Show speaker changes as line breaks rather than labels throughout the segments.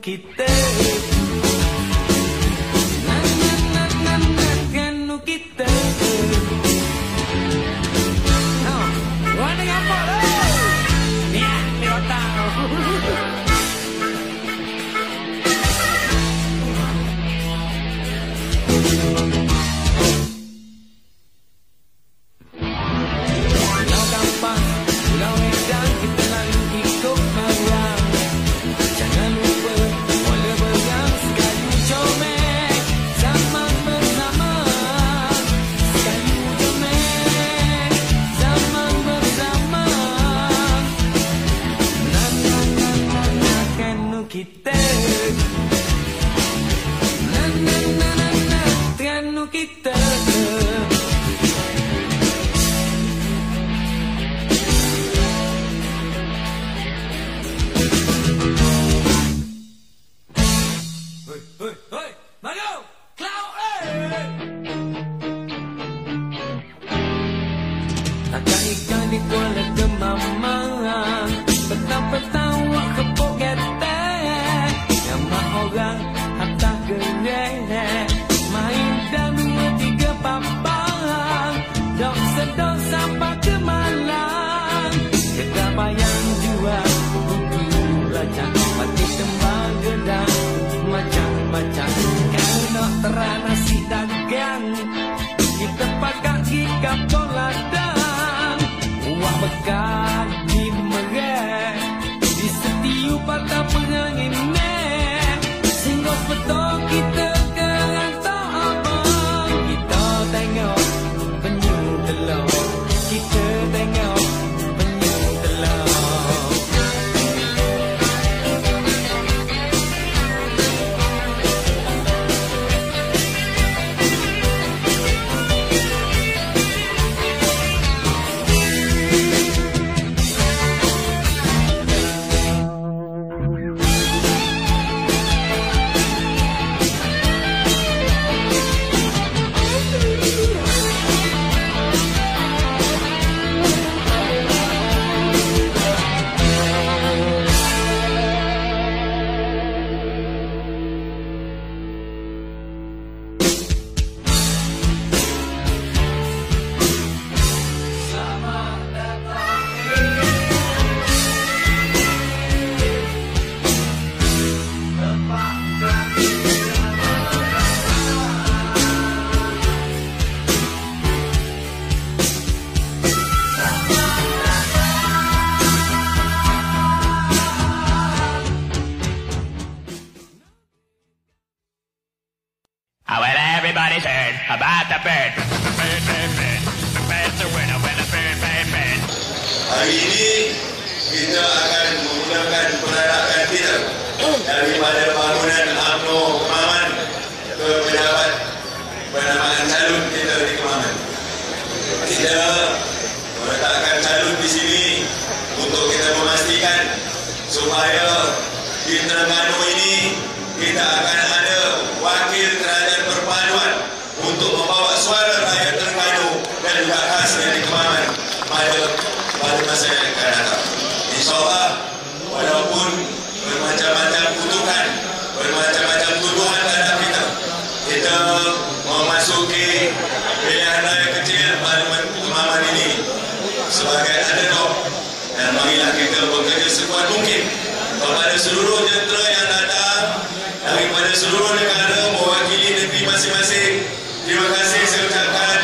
quita bad. anak yang
kecil parlimen kemarin ini sebagai underdog dan marilah kita bekerja sekuat mungkin kepada seluruh jentera yang datang daripada seluruh negara mewakili negeri masing-masing. Terima kasih saya ucapkan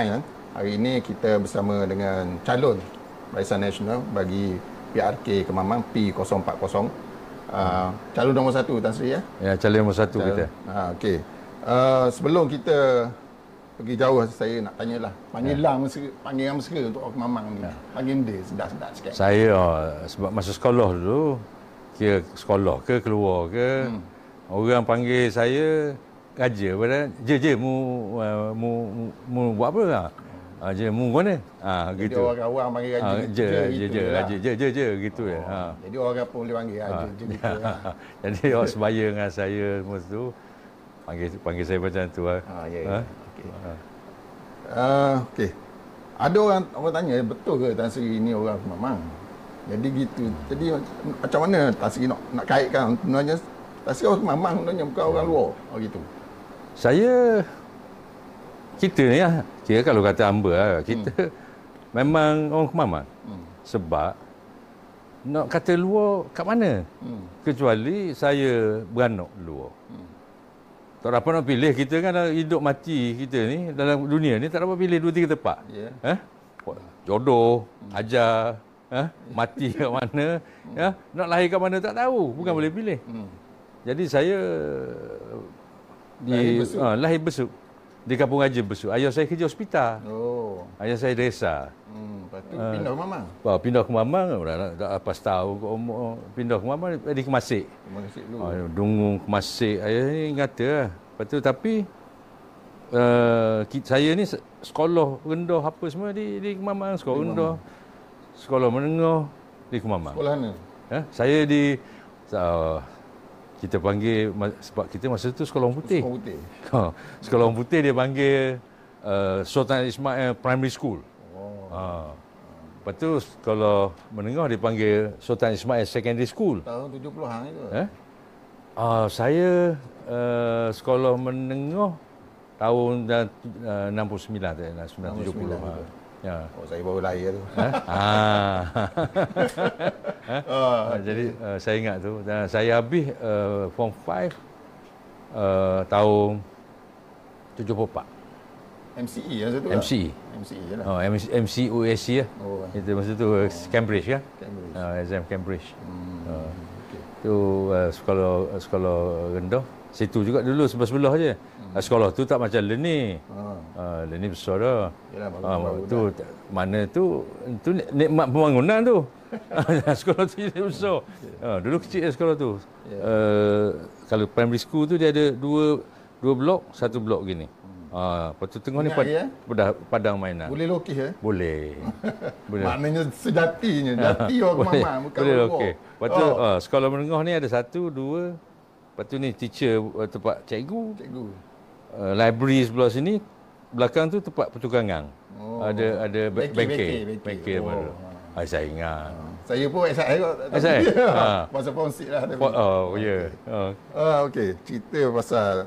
Main. Kan? Hari ini kita bersama dengan calon Barisan Nasional bagi PRK Kemaman P040. Uh, calon nombor satu Tan Sri ya?
Ya, calon nombor satu calon. kita.
Ah, ha, okay. uh, ah, sebelum kita pergi jauh saya nak tanyalah panggil
ya.
lah mesra, panggil yang mesra untuk orang Kemamang ni ya. panggil dia sedap-sedap sikit
saya oh, sebab masa sekolah dulu kira sekolah ke keluar ke hmm. orang panggil saya raja. Padahal je je mu uh, mu, mu, mu buat apa lah. Ah je mu mana? Ah
Jadi
gitu.
orang awam panggil raja.
Ah, je je je raja je je je gitu ya. Ha.
Jadi orang apa boleh panggil raja je gitu lah.
Jadi awak sebaya dengan saya semua tu panggil panggil saya macam tu lah.
Ha, ya,
Ha?
ya. Okey. Uh, okey. Ada orang orang tanya betul ke Tan Sri ni orang Kemamang? Jadi gitu. Jadi macam mana Tan Sri nak nak kaitkan sebenarnya Tan Sri orang Kemamang sebenarnya bukan orang luar. Oh gitu.
Saya kita ni lah, kira kalau kata hamba lah, kita memang orang kemamang.
Hmm.
Sebab nak kata luar kat mana?
Hmm.
Kecuali saya beranak luar. Tak dapat nak pilih kita kan hidup mati kita ni dalam dunia ni tak dapat pilih dua tiga tempat.
Ya.
Eh? Jodoh, ajar, eh? mati kat mana, ya? Nak lahir kat mana tak tahu, bukan boleh pilih.
Hmm.
Jadi saya di
Lahir besuk.
ah, lahir besuk di Kampung Raja Besuk. Ayah saya kerja hospital.
Oh.
Ayah saya desa.
Hmm. Lepas tu
Ah.
pindah ke Mamang.
Wah, pindah ke Mamang dah, dah, dah apa setahun ke umur pindah ke Mamang di Kemasik.
Kasih dulu.
Oh, Dungung Kemasik. Ayah ni ngata lah. Lepas tu tapi uh, saya ni se- sekolah rendah apa semua di di Kemamang, sekolah rendah. Sekolah menengah di Kemamang.
Sekolah mana?
Ya, saya di uh, kita panggil sebab kita masa tu sekolah orang putih.
Sekolah putih.
Ha, sekolah orang putih dia panggil uh, Sultan Ismail Primary School.
Oh.
Ha. Lepas tu kalau menengah dia panggil Sultan Ismail Secondary School.
Tahun 70-an itu.
Eh? Uh, saya uh, sekolah menengah tahun uh, 69 tak 1970.
69
Ha. Ya.
Oh, saya baru lahir tu.
Ha? ah.
Ah,
Ah, jadi uh, saya ingat tu dan saya habis uh, form 5 uh, tahun 74
MCE masa tu
MC
MCE je lah.
oh, MC, MCUSC lah
Oh.
itu masa tu uh, Cambridge kan
Cambridge.
uh, exam Cambridge
Hmm.
uh,
Okey.
tu uh, sekolah sekolah rendah situ juga dulu sebelah-sebelah je
Hmm.
uh, sekolah tu tak macam Leni
Ah.
uh, Leni besar dah
Yalah,
Ah,
baru
tu mana tu tu nik- nikmat pembangunan tu. sekolah tu dia besar. Ha, dulu kecil je sekolah tu.
Ya.
Uh, kalau primary school tu dia ada dua dua blok, satu blok gini. Ha, lepas tu tengah ni pad,
ya?
padang, padang mainan.
Boleh lokis ya?
Boleh. Boleh.
Maknanya sejatinya, jati orang Kemamang bukan
boleh okey.
luar.
Lepas tu
Oh,
ah, sekolah menengah ni ada satu, dua. Lepas tu ni teacher uh, tempat cikgu.
cikgu.
Uh, library sebelah sini. Belakang tu tempat pertukangan.
Oh.
Ada ada
Bengkel,
bengkel. baru.
Oh,
Ah, saya ingat.
Saya pun SI
SI? Ha.
Pasal ponsit lah. Tapi.
Oh, ya. Oh.
Ah, okey. Cerita pasal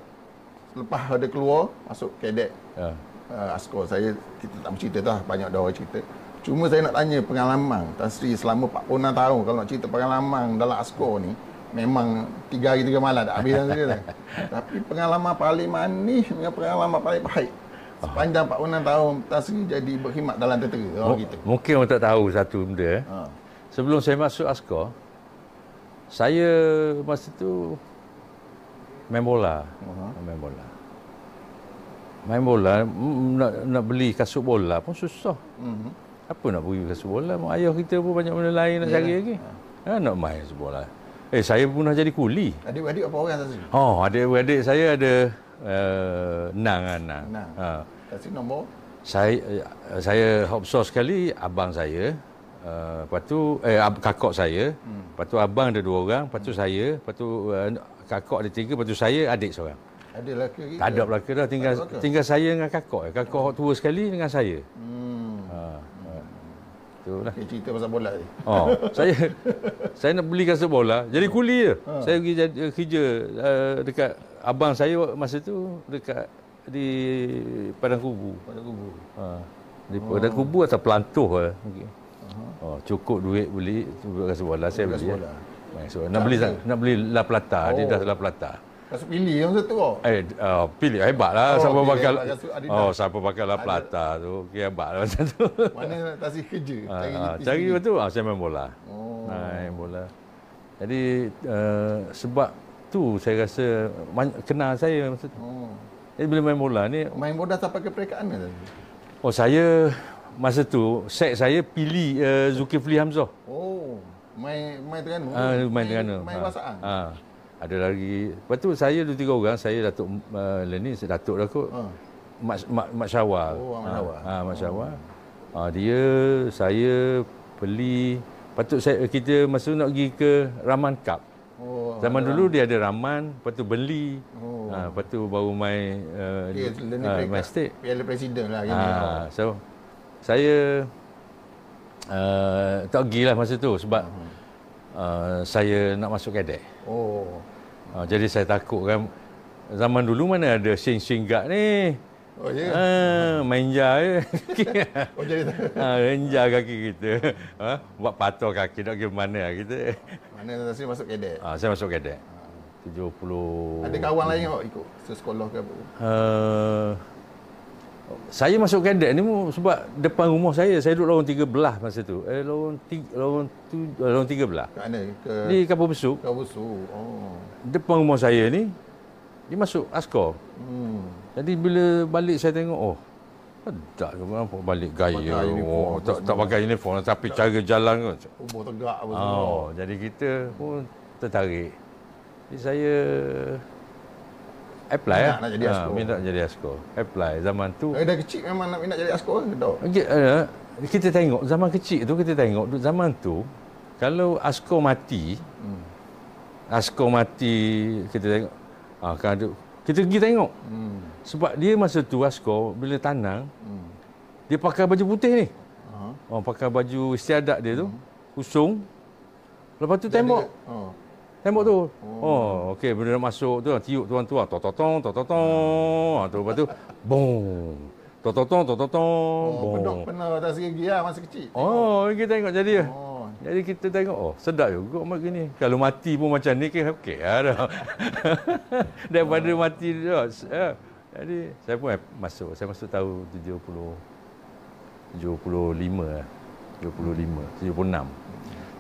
lepas ada keluar, masuk kadet
Ya.
uh, askor. Saya, kita tak bercerita dah, banyak dah orang cerita. Cuma saya nak tanya pengalaman Tan Sri selama 46 tahun kalau nak cerita pengalaman dalam askor ni memang tiga hari tiga malam tak habis dia dah. Tapi pengalaman paling manis dengan pengalaman paling baik sepanjang 46 tahun Tan Sri jadi berkhidmat dalam tentera. Oh,
M-. Mungkin orang tak tahu satu benda. eh.
Ha.
Sebelum saya masuk askar, saya masa tu main bola.
Uh-huh.
Main bola. Main bola, mm, nak, nak beli kasut bola pun susah.
Mhm.
Apa nak beli kasut bola? Mak ayah kita pun banyak benda lain nak
Yalah.
cari lagi. Ha, nak main kasut bola. Eh, saya pun dah jadi kuli.
Adik-adik apa orang Sri?
Oh, adik-adik saya ada uh, Nang kan, Nang. Ha.
Tan Sri nombor
Saya eh, saya hop besar sekali abang saya. Uh, lepas tu eh kakak saya. Hmm. Lepas tu abang ada dua orang, lepas tu saya, lepas tu uh, kakak ada tiga, lepas tu saya adik seorang.
ada lelaki lagi?
Tak ada belaka dah tinggal tinggal saya dengan kakak. Kakak hok tua sekali dengan saya.
Hmm.
Ha. Ha. Itulah.
Okay, cerita pasal bola ni.
Oh, saya saya nak beli kasut bola, jadi kuli je. Saya pergi jadi, kerja uh, dekat abang saya masa tu dekat di Padang Kubu.
Pada kubur.
Ha. Di Padang Kubu atau Pelantuh lah. Okay. Oh, cukup duit beli kasut bola saya
Kasut
beli.
bola.
Ya. So, nak beli nak beli La Plata,
Oh.
Adidas La Plata.
Kasut pilih yang satu oh.
Eh, uh, pilih hebat lah
Oh,
siapa pakai
Adidas.
Oh, siapa pakai La Plata tu. Kira hebat lah macam tu.
Mana tak sih kerja.
Ah,
Cari
ah, betul ah, saya main bola.
Oh.
Main bola. Jadi uh, sebab tu saya rasa kenal saya masa tu.
Oh.
Jadi bila main bola ni
Main bola sampai ke peringkat mana tadi?
oh saya masa tu set saya pilih uh, Zulkifli Hamzah.
Oh. Main main Terengganu.
Ah, main Terengganu.
Main
Ah,
Wasaan.
Ah. Ada lagi. Lepas tu saya dua tiga orang, saya Datuk uh, Lenin, saya Datuk dah kot.
Ha.
Mak, Mak, Mak Syawal.
Oh, Mak Syawal.
Ha, Mak Syawal. Ha, dia, saya, Peli. Patut saya, kita masa tu nak pergi ke Raman Cup.
Oh,
Zaman dulu dia ada Raman, lepas tu beli.
Oh.
Ha, lepas tu baru main uh,
dia Lenin
uh, main state.
Piala Presiden lah.
Ha, so saya uh, tak pergi lah masa tu sebab uh, saya nak masuk kadek.
Oh.
Uh, jadi saya takut kan zaman dulu mana ada sing-sing guard ni.
Oh ya. Yeah.
Ah, main jar je.
Oh jadi
ha, renjar kaki kita. Ha, buat patah kaki nak pergi mana lah kita.
mana Tasri masuk kedai.
Ha, saya masuk kadek. 70
Ada kawan lain tak ikut sekolah ke apa?
Uh, saya masuk kadek ni sebab depan rumah saya, saya duduk lorong 13 masa tu. Eh, lorong, tiga, lorong, tu, lorong 13.
Kat mana? Ke
Di Kapal Besuk,
Kau Busu. Oh.
depan rumah saya ni, dia masuk askor.
Hmm.
Jadi bila balik saya tengok, oh, tak ke kenapa balik gaya.
Pakai
oh, tak, tak pakai uniform tapi cara jalan kan.
Tubuh tegak apa semua.
Oh, jadi kita pun tertarik. Jadi saya apply
Minat
lah.
nak jadi
Ha,
askor.
minta jadi askor. Apply zaman tu.
Eh, dah kecil memang nak nak jadi askor ke tak?
Okay, uh, kita tengok zaman kecil tu kita tengok zaman tu kalau askor mati
Hmm.
askor mati kita tengok ah kan ada kita pergi tengok
Hmm.
sebab dia masa tu askor bila tanang
Hmm.
dia pakai baju putih ni
Ha.
oh pakai baju istiadat dia tu usung lepas tu tembok
Dia- Oh.
Tembok tu oh okey bila nak masuk tu tiup tuan-tuan tok tok tong tok tok tong ah tu lepas tu bong tok tok tong tok tok tong
Oh, pedok pernah atas gigi lah masa kecil.
Oh, kita tengok jadi.
Oh.
Jadi kita tengok, oh sedap juga mak gini. Kalau mati pun macam ni kan okey lah dah. Daripada mati dah. Ya. Jadi saya pun masuk. Saya masuk tahun 70 75 lah. 75, 76.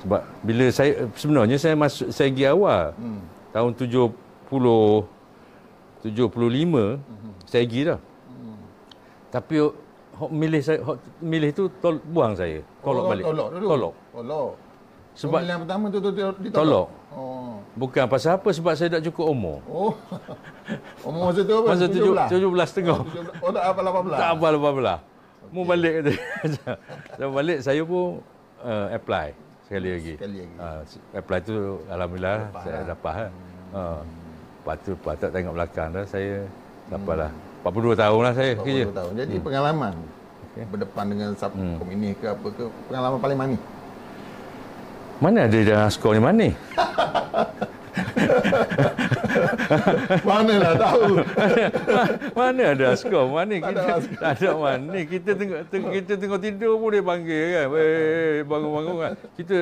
Sebab bila saya sebenarnya saya masuk saya pergi awal.
Hmm.
Tahun 70 75 saya pergi dah. Tapi hok milih saya hok milih tu tol, buang saya. Tolak
Oh,
balik.
Tolak dulu.
Tolak.
Tolak.
Sebab-
Pemilihan pertama tu tu tu ditolak.
Tolak.
Oh.
Bukan pasal apa sebab saya tak cukup umur.
Oh. Umur masa tu apa?
Masa tujuh,
17?
17 setengah.
17. Oh tak apa 18.
Tak apa lepas belah. Mu balik kata. Saya balik saya pun uh, apply sekali lagi.
Sekali lagi.
Uh, apply tu alhamdulillah
Dapat
saya
lah.
dapat. Ha. Uh, lepas tu patut tengok belakang dah saya dapat lah. 42 tahun lah saya
40
kerja.
tahun. Jadi pengalaman berdepan dengan sub
Hmm.
komunis ke apa ke pengalaman paling manis.
Mana ada dalam skor ni mana?
Mana lah tahu.
mana ada askar? Mana
Tak ada
kita
askar.
tak ada mana. Kita tengok teng, kita tengok tidur pun dia panggil kan. Weh, bangun-bangun kan. Kita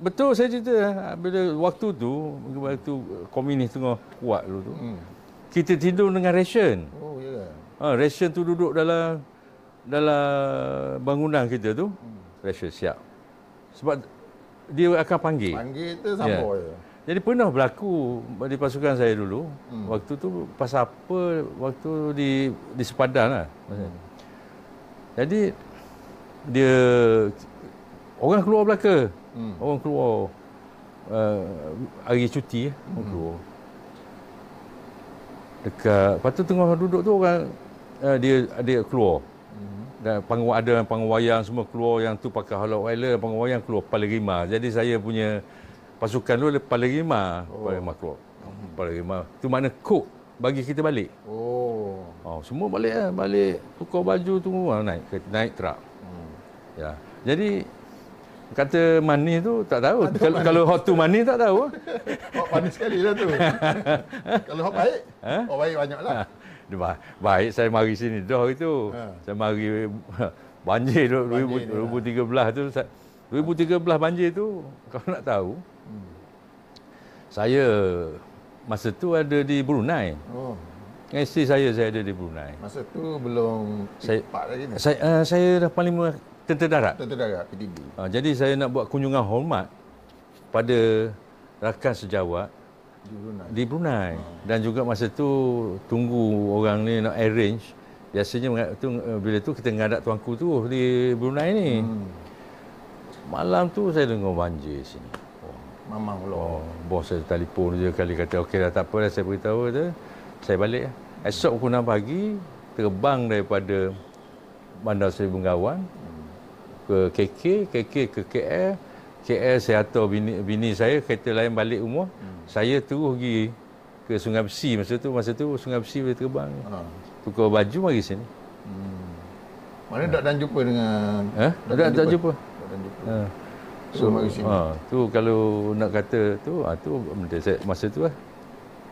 betul saya cerita bila waktu tu waktu komunis tengah kuat dulu tu.
Hmm.
Kita tidur dengan ration.
Oh ya.
Ha, ration tu duduk dalam dalam bangunan kita tu. Ration siap. Sebab dia akan panggil.
Panggil tu sambor je.
Jadi pernah berlaku di pasukan saya dulu.
Hmm.
Hmm. Waktu tu pasal apa? Waktu di di Sepadan lah. Hmm. Jadi dia orang keluar belaka.
Hmm.
Orang keluar uh, hari cuti eh, orang keluar. Dekat lepas tu tengah duduk tu orang uh, dia dia keluar. Dan panggung ada panggung wayang semua keluar yang tu pakai Hollow Island panggung wayang keluar Palerima. Jadi saya punya pasukan dulu ada Palerima, oh. Palerima keluar. Palerima. Tu makna kok bagi kita balik.
Oh.
Oh, semua balik lah, balik tukar baju tu ah, naik naik truk.
Hmm.
Ya. Jadi kata manis tu tak tahu. Kalau, kalau hot tu manis tak tahu.
Hot panis sekali lah tu. Kalau hot baik,
Ha?
hot baik banyak lah.
Dia ba- baik saya mari sini dah itu.
Ha.
Saya mari banjir tu
Banjir ni
2013 tu sa- 2013 banjir tu kau nak tahu. Saya masa tu ada di Brunei.
Oh.
Dengan isteri saya saya ada di Brunei.
Masa tu belum
Saya-
cepat lagi ni.
Saya uh, saya dah panglima tentera darat.
Tentu darat PDB.
Uh, jadi saya nak buat kunjungan hormat pada rakan sejawat
Di Brunei.
di Brunei dan juga masa tu tunggu orang ni nak arrange biasanya tu uh, bila tu kita ngadak tuanku tu di Brunei ni
Hmm.
malam tu saya dengar banjir sini
Mamang pula.
Oh, bos saya telefon je kali kata okey dah tak apa dah saya beritahu kata saya balik. Esok pukul 6 pagi terbang daripada Bandar Seri Bengawan ke KK, KK ke KL. KL saya hantar bini, bini saya kereta lain balik rumah. Saya terus pergi ke Sungai Besi masa tu masa tu Sungai Besi boleh terbang.
Ha.
Tukar baju mari sini.
Mana dak dan jumpa dengan
Eh?
Dak
Tak
dan
tak jumpa.
Dan jumpa.
Ha.
So, sini.
Ha, tu kalau nak kata tu, ha, tu benda saya, masa tu lah.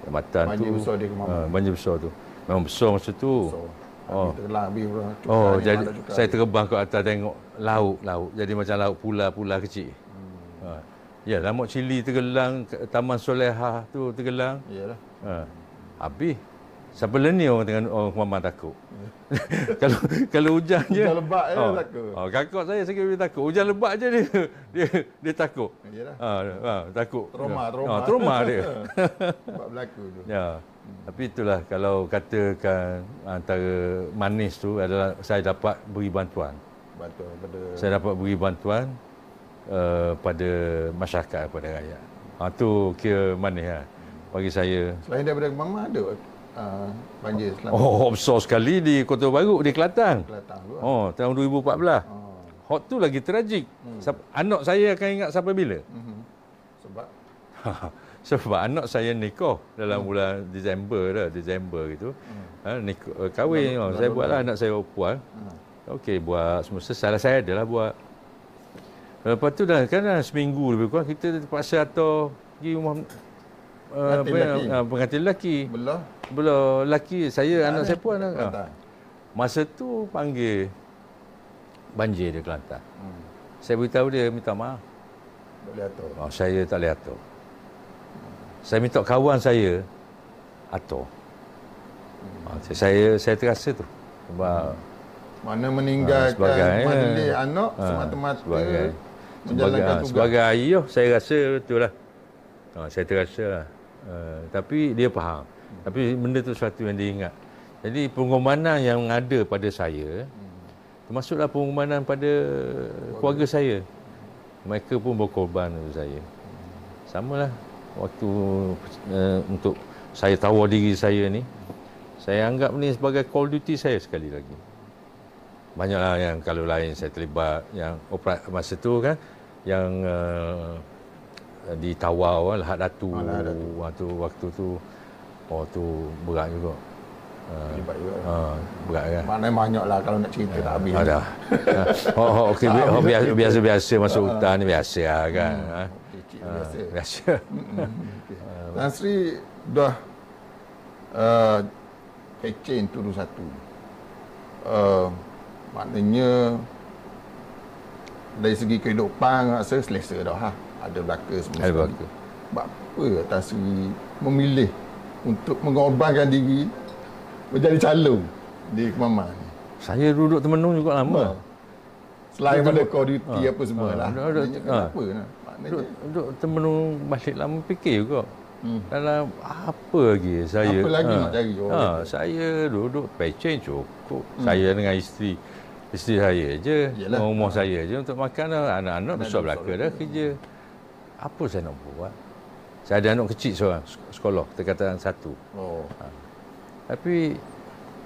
Jambatan tu.
Banjir besar dia.
Ha, banjir besar tu. Memang besar masa tu.
So,
Oh.
oh. tergelam habis
Oh, jadi saya terbang ke atas tengok laut, laut. Jadi macam laut pula-pula kecil. Hmm. Ha. Ya, Lamok Cili tergelang, Taman Solehah tu tergelang.
Iyalah.
Ha. Habis. Ni orang tengah orang mama takut. kalau kalau hujan je.
Hujan lebat je
oh,
takut.
Oh, kakak saya sekali dia takut. Hujan lebat je dia dia dia takut.
Iyalah.
Ha, ha takut.
Trauma,
ha,
trauma.
trauma dia.
Sebab berlaku tu.
ya. Tapi itulah kalau katakan antara manis tu adalah saya dapat beri bantuan.
Betul pada
Saya dapat beri bantuan uh, pada masyarakat pada rakyat. Ha tu kira manis lah bagi saya.
Selain daripada Mama ada uh, banjir selama
Oh, besar sekali di Kota Baru di Kelantan.
Kelantan tu. lah.
Oh, tahun 2014.
Oh.
Hot tu lagi tragik. Hmm. Anak saya akan ingat sampai bila?
Mhm. Sebab
Sebab anak saya nikah dalam bulan Disember dah, Disember gitu. Ha, nikah, uh, kahwin. Oh, saya buatlah anak saya perempuan. Okey, buat semua salah saya adalah buat. Lepas tu dah kan dah seminggu lebih kurang kita terpaksa atau pergi rumah uh,
lelaki.
uh, pengantin lelaki.
belah
Belah lelaki saya anak saya pun anak.
Kelantan.
Masa tu panggil banjir di Kelantan.
Hmm.
Saya beritahu dia minta maaf.
Tak boleh atur.
Oh, saya tak boleh atur. Saya minta kawan saya atur. Oh, saya saya terasa tu. Sebab
Mana
Ah,
meninggalkan
sebagai,
majlis
eh.
anak
Ah,
semata-mata
sebagai
menjalankan
sebagai,
tugas.
sebagai ayah saya rasa betul lah. Ha, saya terasa lah. Uh, tapi dia faham. Tapi benda tu sesuatu yang dia ingat. Jadi pengorbanan yang ada pada saya termasuklah pengorbanan pada keluarga saya. Mereka pun berkorban untuk saya. Sama lah waktu uh, untuk saya tawar diri saya ni. Saya anggap ni sebagai call duty saya sekali lagi. Banyaklah yang kalau lain saya terlibat yang operat masa tu kan yang uh, di Tawau kan Lahad Datu.
Ah, Lahad Datu.
Waktu waktu tu oh tu berat juga. Uh,
juga.
uh, berat kan.
Maknanya banyak lah kalau nak cerita tak habis.
Ada. oh, oh, okey bi- oh, biasa, biasa biasa masuk hutan ni biasa lah kan. Ha.
Kecil
Ah,
biasa.
biasa.
Tan Sri dah uh, kecen turun satu. Uh, maknanya dari segi kehidupan rasa selesa dah ha. Ada belaka semua.
Ada belaka.
Sebab apa Tan Sri memilih untuk mengorbankan diri menjadi calon di Kemaman ni?
Saya duduk temenung juga lama.
Selain pada apa semua
Ah,
lah.
ada- ada-
Maknanya
ah.
kenapa? nah? Maknanya
Duduk, duduk temenung balik lama fikir juga.
Hmm.
Dalam apa lagi saya
Apa lagi
ha,
nak cari orang
ha,
kata?
saya duduk pecen cukup saya dengan isteri isteri saya je
Yalah.
rumah saya je untuk makan lah. anak-anak besar
besar
belaka dah kerja apa saya nak buat? Saya ada anak kecil seorang sek- sekolah tingkatan satu.
Oh,
tapi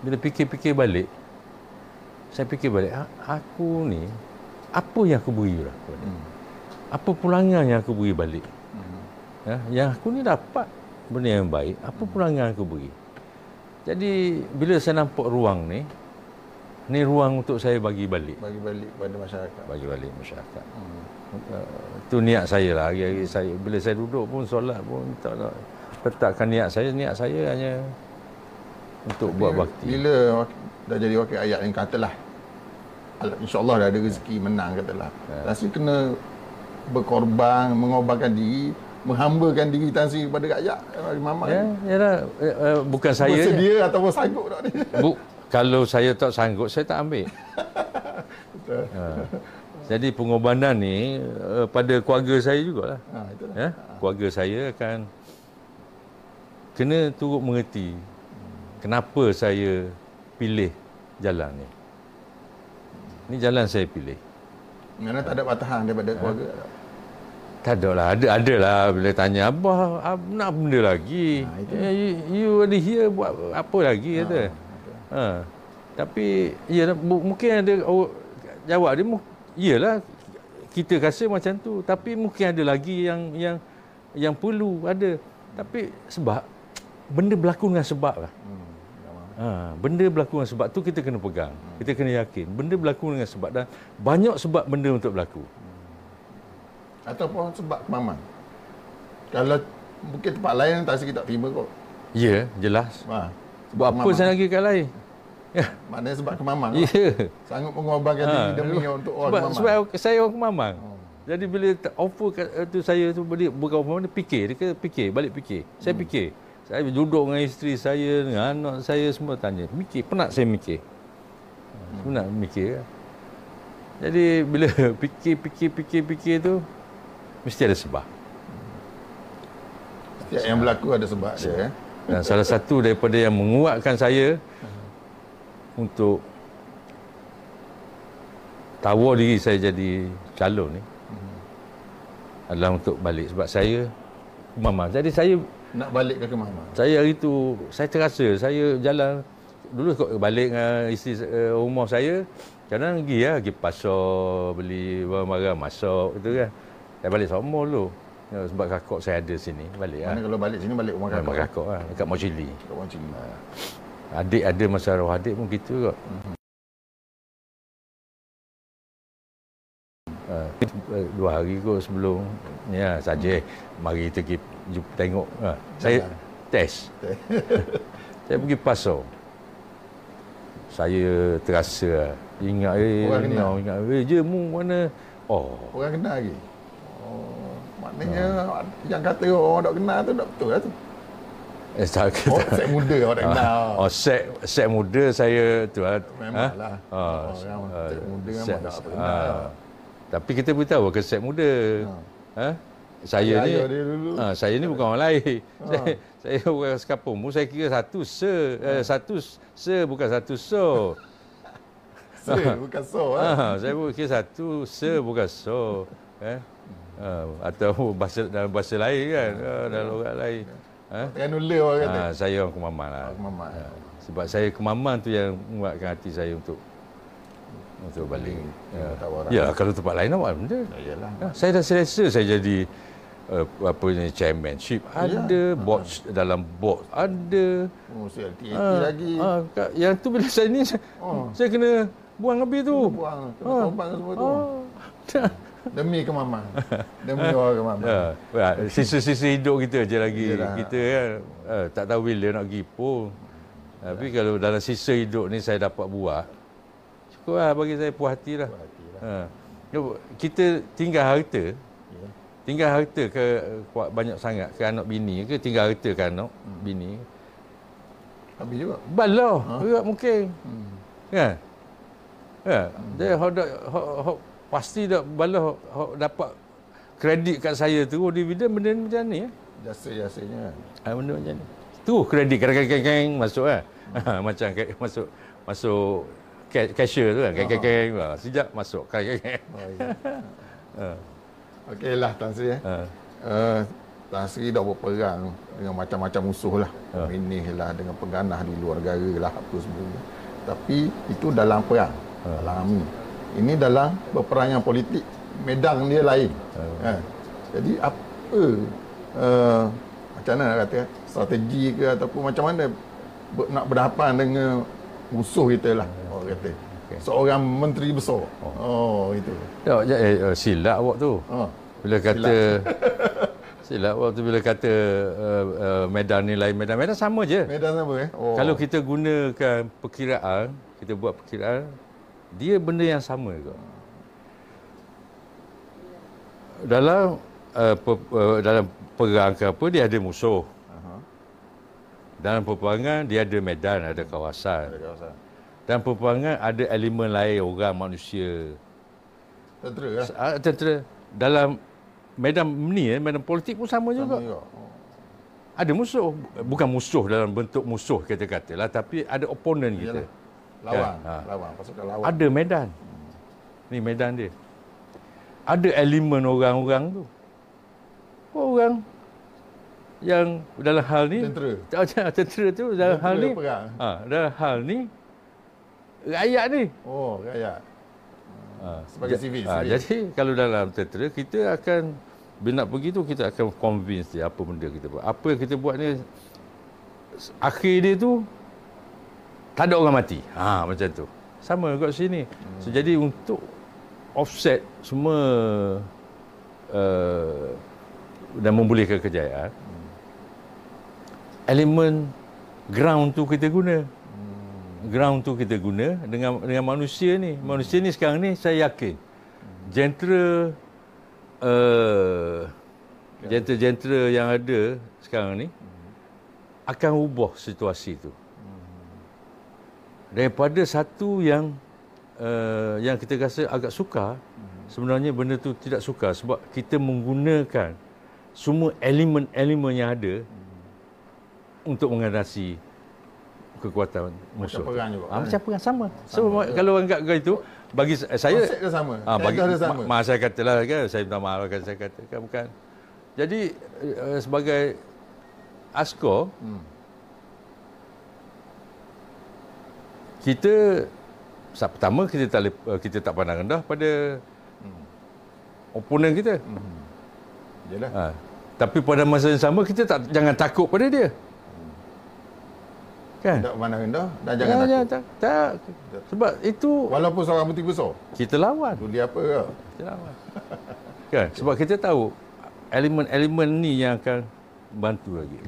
bila fikir-fikir balik saya fikir balik "Ha- aku ni apa yang aku beri lah kepada
Hmm.
apa pulangan yang aku beri balik? Ya, yang aku ni dapat benda yang baik apa pulangan aku beri? Jadi bila saya nampak ruang ni ni ruang untuk saya bagi balik
bagi balik kepada masyarakat.
bagi balik masyarakat
Hmm.
uh, tu niat saya lah hari-hari saya bila saya duduk pun solat pun tak nak letakkan niat saya niat saya hanya untuk buat bakti
Bila dah jadi wakil ayat yang katalah Al- InsyaAllah dah ada rezeki menang katalah.
Ya.
Sri kena berkorban, mengorbankan diri, menghambakan diri Tan Sri kepada rakyat. eh, Mamat.
ya yalah, uh, uh, bukan saya.
Bersedia ataupun sanggup tak ni?
Bu, kalau saya tak sanggup, saya tak ambil.
Betul.
Ha. Jadi pengorbanan ni uh, pada keluarga saya jugalah.
Ha, itulah.
Ya, keluarga saya akan kena turut mengerti kenapa saya pilih jalan ni. Ni jalan saya pilih.
Mana tak ada batahan daripada keluarga.
Tak ada lah. Ada, ada lah bila tanya, Abah, ab, nak benda lagi.
Ha, itu.
Eh, you, you ada here buat apa lagi kata. Ha. Tapi, ya mungkin ada oh, jawab dia, iyalah kita rasa macam tu. Tapi mungkin ada lagi yang yang yang perlu ada. Tapi sebab benda berlaku dengan sebab lah. Ha, benda berlaku dengan sebab tu kita kena pegang. Kita kena yakin. Benda berlaku dengan sebab dan banyak sebab benda untuk berlaku.
Ataupun sebab kemaman. Kalau mungkin tempat lain tak rasa kita tak terima kot.
Ya, jelas.
Ha.
Buat apa saya lagi kat lain? Ya.
Maknanya sebab kemaman.
Ya.
Yeah. Sanggup mengorbankan
Ha,
diri demi untuk orang
sebab,
kemaman.
sebab saya orang kemamang. Jadi bila offer kat, tu saya tu balik bukan offer mana fikir dia kata fikir balik fikir. Saya fikir. Saya duduk dengan isteri saya dengan anak saya semua tanya. Mikir penat saya mikir. Penat mikir. kan. Jadi bila fikir fikir fikir fikir tu mesti ada sebab.
Setiap yang berlaku ada sebab dia. Eh.
Dan salah satu daripada yang menguatkan saya untuk tawar diri saya jadi calon ni adalah untuk balik sebab saya mama. Jadi saya
Nak balik ke kemaman.
saya hari tu saya terasa saya jalan dulu kok balik dengan isteri uh, rumah saya kadang pergi lah pergi pasar beli barang-barang masak gitu kan. Saya balik sama dulu. Ya, sebab kakak saya ada sini balik lah.
Mana kalau balik sini balik rumah
Rumah
kakak.
kakak lah dekat Mochili.
Kat orang Cili.
Adik ada masa arwah adik pun gitu kot. Uh, dua hari kot sebelum. Ni lah saja. Mari kita pergi jumpa tengok. Uh, saya test. Saya pergi pasar. Saya terasa ingat eh
Orang kenal?
ingat eh je mu mana? Oh.
Orang kenal lagi. Oh, maknanya yang kata orang tak kenal tu tak betul lah tu.
Eh tak
Oh, set muda orang tak kenal.
Oh, set set muda saya tu lah.
Memanglah.
Ah,
Orang
ah,
set muda memang
set-
tak kenal.
ah. Tapi kita beritahu ke set muda. Ha? Saya
Ayah
ni ha, saya ni bukan orang lain. Saya, saya orang sekampung. Mu saya kira satu se eh, satu se bukan satu so.
Se, bukan so. Eh.
Ha, saya pun kira satu se bukan so. Eh? Ha, atau bahasa dalam bahasa lain kan. Ha, dalam orang lain. Ha?
Tekan nula orang kata.
Ha, saya orang kemaman lah.
Kemaman.
Ha, sebab saya kemaman tu yang menguatkan hati saya untuk untuk balik. Ya, ya kalau tempat lain buat benda.
Yalah.
Ha, saya dah selesa saya jadi uh, apa ni chairmanship ada, board dalam board ada.
Oh, si LTAT
Ha,
lagi.
ha, kat- yang tu bila saya ni saya,
Oh.
saya kena buang habis tu.
Buang. Kena
Ah.
korban semua tu.
Oh.
Demi kemaman. Demi orang kemaman.
Ya, ya, sisa-sisa hidup kita je lagi.
Yalah.
Kita kan eh, tak tahu bila nak pergi pun. Tapi kalau dalam sisa hidup ni saya dapat buat, cukup lah bagi saya puas hati lah. Ha. Ya, Kita tinggal harta, tinggal harta ke kuat banyak sangat ke anak bini ke tinggal harta ke anak bini.
Habis juga.
Balah,
Ha?
mungkin.
Hmm.
Kan? Ya, dia hok dak hok hok pasti dak balah hok dapat kredit kat saya tu oh, dividen benda macam ni eh.
Jasa-jasanya kan.
Ah benda macam ni. Tu kredit kadang-kadang masuk kan. macam kayak masuk masuk ca- cashier tu kan. Kadang-kadang ah, sejak masuk kadang-kadang.
Oh, ya.
Ha.
Okeylah Tan Sri eh.
Ha.
Uh, Tan Sri dah berperang dengan macam-macam musuh lah.
Ha.
Minih lah, dengan pengganah di luar negara lah, apa semua. Tapi itu dalam perang, dalam army. Ini dalam berperang yang politik, medan dia lain. Ha. Jadi apa, uh, macam mana nak kata, strategi ke ataupun macam mana ber, nak berhadapan dengan musuh kita lah, orang kata. Seorang menteri besar. Oh, itu.
Ya, ya, eh, eh, silap awak tu.
Oh.
Bila kata silap awak tu bila kata uh, uh, medan ni lain medan. Medan sama je.
Medan apa eh? Oh.
Kalau kita gunakan perkiraan, kita buat perkiraan, dia benda yang sama juga. Dalam uh, per, uh, dalam perang ke apa dia ada musuh. Dalam peperangan dia ada medan, ada kawasan.
Ada kawasan.
Dalam peperangan ada elemen lain orang manusia.
Tentera lah.
Ah, Tentera dalam medan ni eh, medan politik pun sama juga.
Sama juga. Oh.
Ada musuh, bukan musuh dalam bentuk musuh kata-kata lah tapi ada opponent kita.
Yalah. Lawan.
Ha.
Lawan. Pasukan lawan.
Ada medan. Ni medan dia. Ada elemen orang-orang tu. orang yang dalam hal ni
Tentera.
tentera, tu dalam hal
Tentera
ni
perang.
ha, dalam hal ni rakyat ni
Oh, rakyat.
ha,
Sebagai sivil,
ha, jadi kalau dalam tentera kita akan bila nak pergi tu kita akan convince dia apa benda kita buat apa yang kita buat ni akhir dia tu tak ada orang mati. Ha macam tu. Sama kat sini. So, jadi untuk offset semua uh, dan membolehkan kejayaan elemen ground tu kita guna. Ground tu kita guna dengan dengan manusia ni. Manusia ni sekarang ni saya yakin jentera uh, jentera-jentera yang ada sekarang ni akan ubah situasi tu daripada satu yang uh, yang kita rasa agak sukar sebenarnya benda tu tidak sukar sebab kita menggunakan semua elemen-elemen yang ada untuk mengatasi kekuatan musuh.
perang juga,
Ah,
kan?
macam perang sama. So kalau anggap kau itu bagi sa- saya
Konsep sama.
Ah, bagi
sama.
ma- ma- saya katalah kan saya minta maaf kan saya katakan bukan. Jadi uh, sebagai askar
Hmm.
Kita sa- pertama kita tak uh, kita tak pandang rendah pada
Hmm.
oponen kita.
Yalah.
Ha. Tapi pada masa yang sama kita tak jangan takut pada dia. Kan?
Tak mana rendah dan
Ya,
jangan
ya,
takut.
tak, tak. Sebab itu
Walaupun seorang putih besar.
kita lawan.
Tuli apa ke?
Kita lawan. kan? Sebab kita tahu elemen-elemen ni yang akan bantu lagi.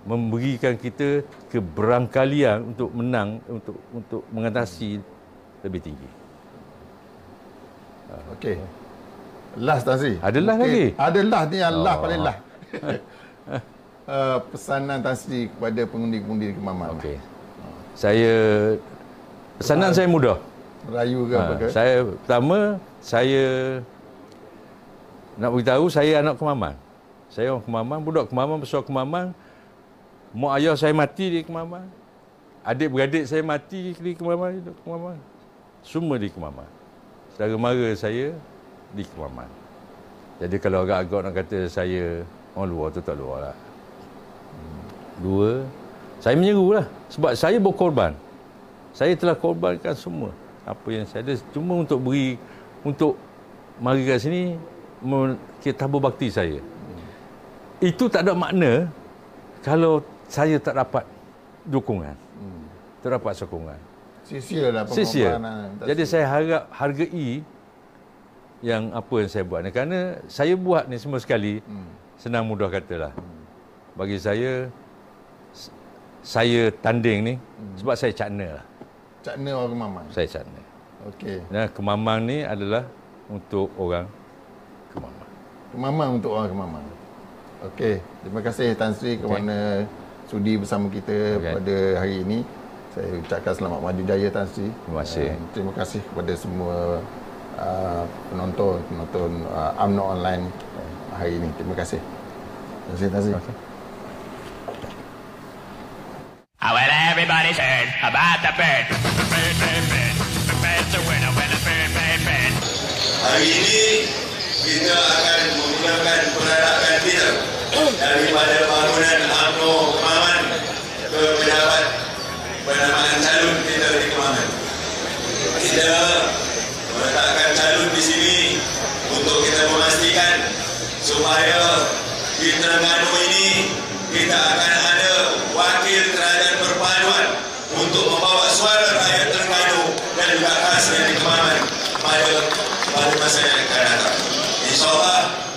Memberikan kita keberangkalian untuk menang untuk untuk mengatasi lebih tinggi.
Okey. Last Tan Sri.
Ada last lagi?
Ada last ni yang last
Oh.
paling last. uh, pesanan Tan Sri kepada pengundi-pengundi di Kemaman.
Okey. Saya pesanan saya mudah.
Merayu ke apa
Ha,
ke?
saya pertama saya nak beritahu saya anak Kemaman. Saya orang Kemaman, budak Kemaman, besar Kemaman. Mak ayah saya mati di Kemaman. Adik-beradik saya mati di Kemaman, di Kemaman. Semua di Kemaman. Saudara mara saya di Kemaman. Jadi kalau agak-agak nak kata saya orang luar tu tak luar lah. Dua, saya menyeru lah. Sebab saya berkorban. Saya telah korbankan semua apa yang saya ada cuma untuk beri untuk mari kat sini kita tabur bakti saya. Itu tak ada makna kalau saya tak dapat dukungan. Tak dapat sokongan.
Sia-sia lah
Sia-sia.
pengorbanan
Jadi saya harap hargai yang apa yang saya buat ni kerana saya buat ni semua sekali
Hmm.
senang mudah katalah. Bagi saya saya tanding ni
Hmm.
sebab saya cakna lah.
Cakna orang Kemaman.
Saya cakna.
Okey.
Nah, kemamang ni adalah untuk orang kemamang.
Kemaman untuk orang Kemaman. Okey. Terima kasih Tan Sri kerana sudi bersama kita
Okey.
pada hari ini. Saya ucapkan selamat maju jaya Tan Sri.
Terima kasih.
Dan terima kasih kepada semua uh, penonton penonton uh, UMNO online hari ini. Terima kasih. Terima kasih Tan Sri.
Okey.
Ah, well, everybody's heard about the bird. The bird, bird, bird. The bird's a winner when the bird, bird, bird.
Hari ini kita akan menggunakan peralatan kita daripada bangunan UMNO penamaan calon kita di Kemaman. Kita meletakkan calon di sini untuk kita memastikan supaya di Terengganu ini kita akan ada wakil kerajaan perpaduan untuk membawa suara rakyat Terengganu dan juga khasnya di Kemaman pada pada masa yang akan datang. InsyaAllah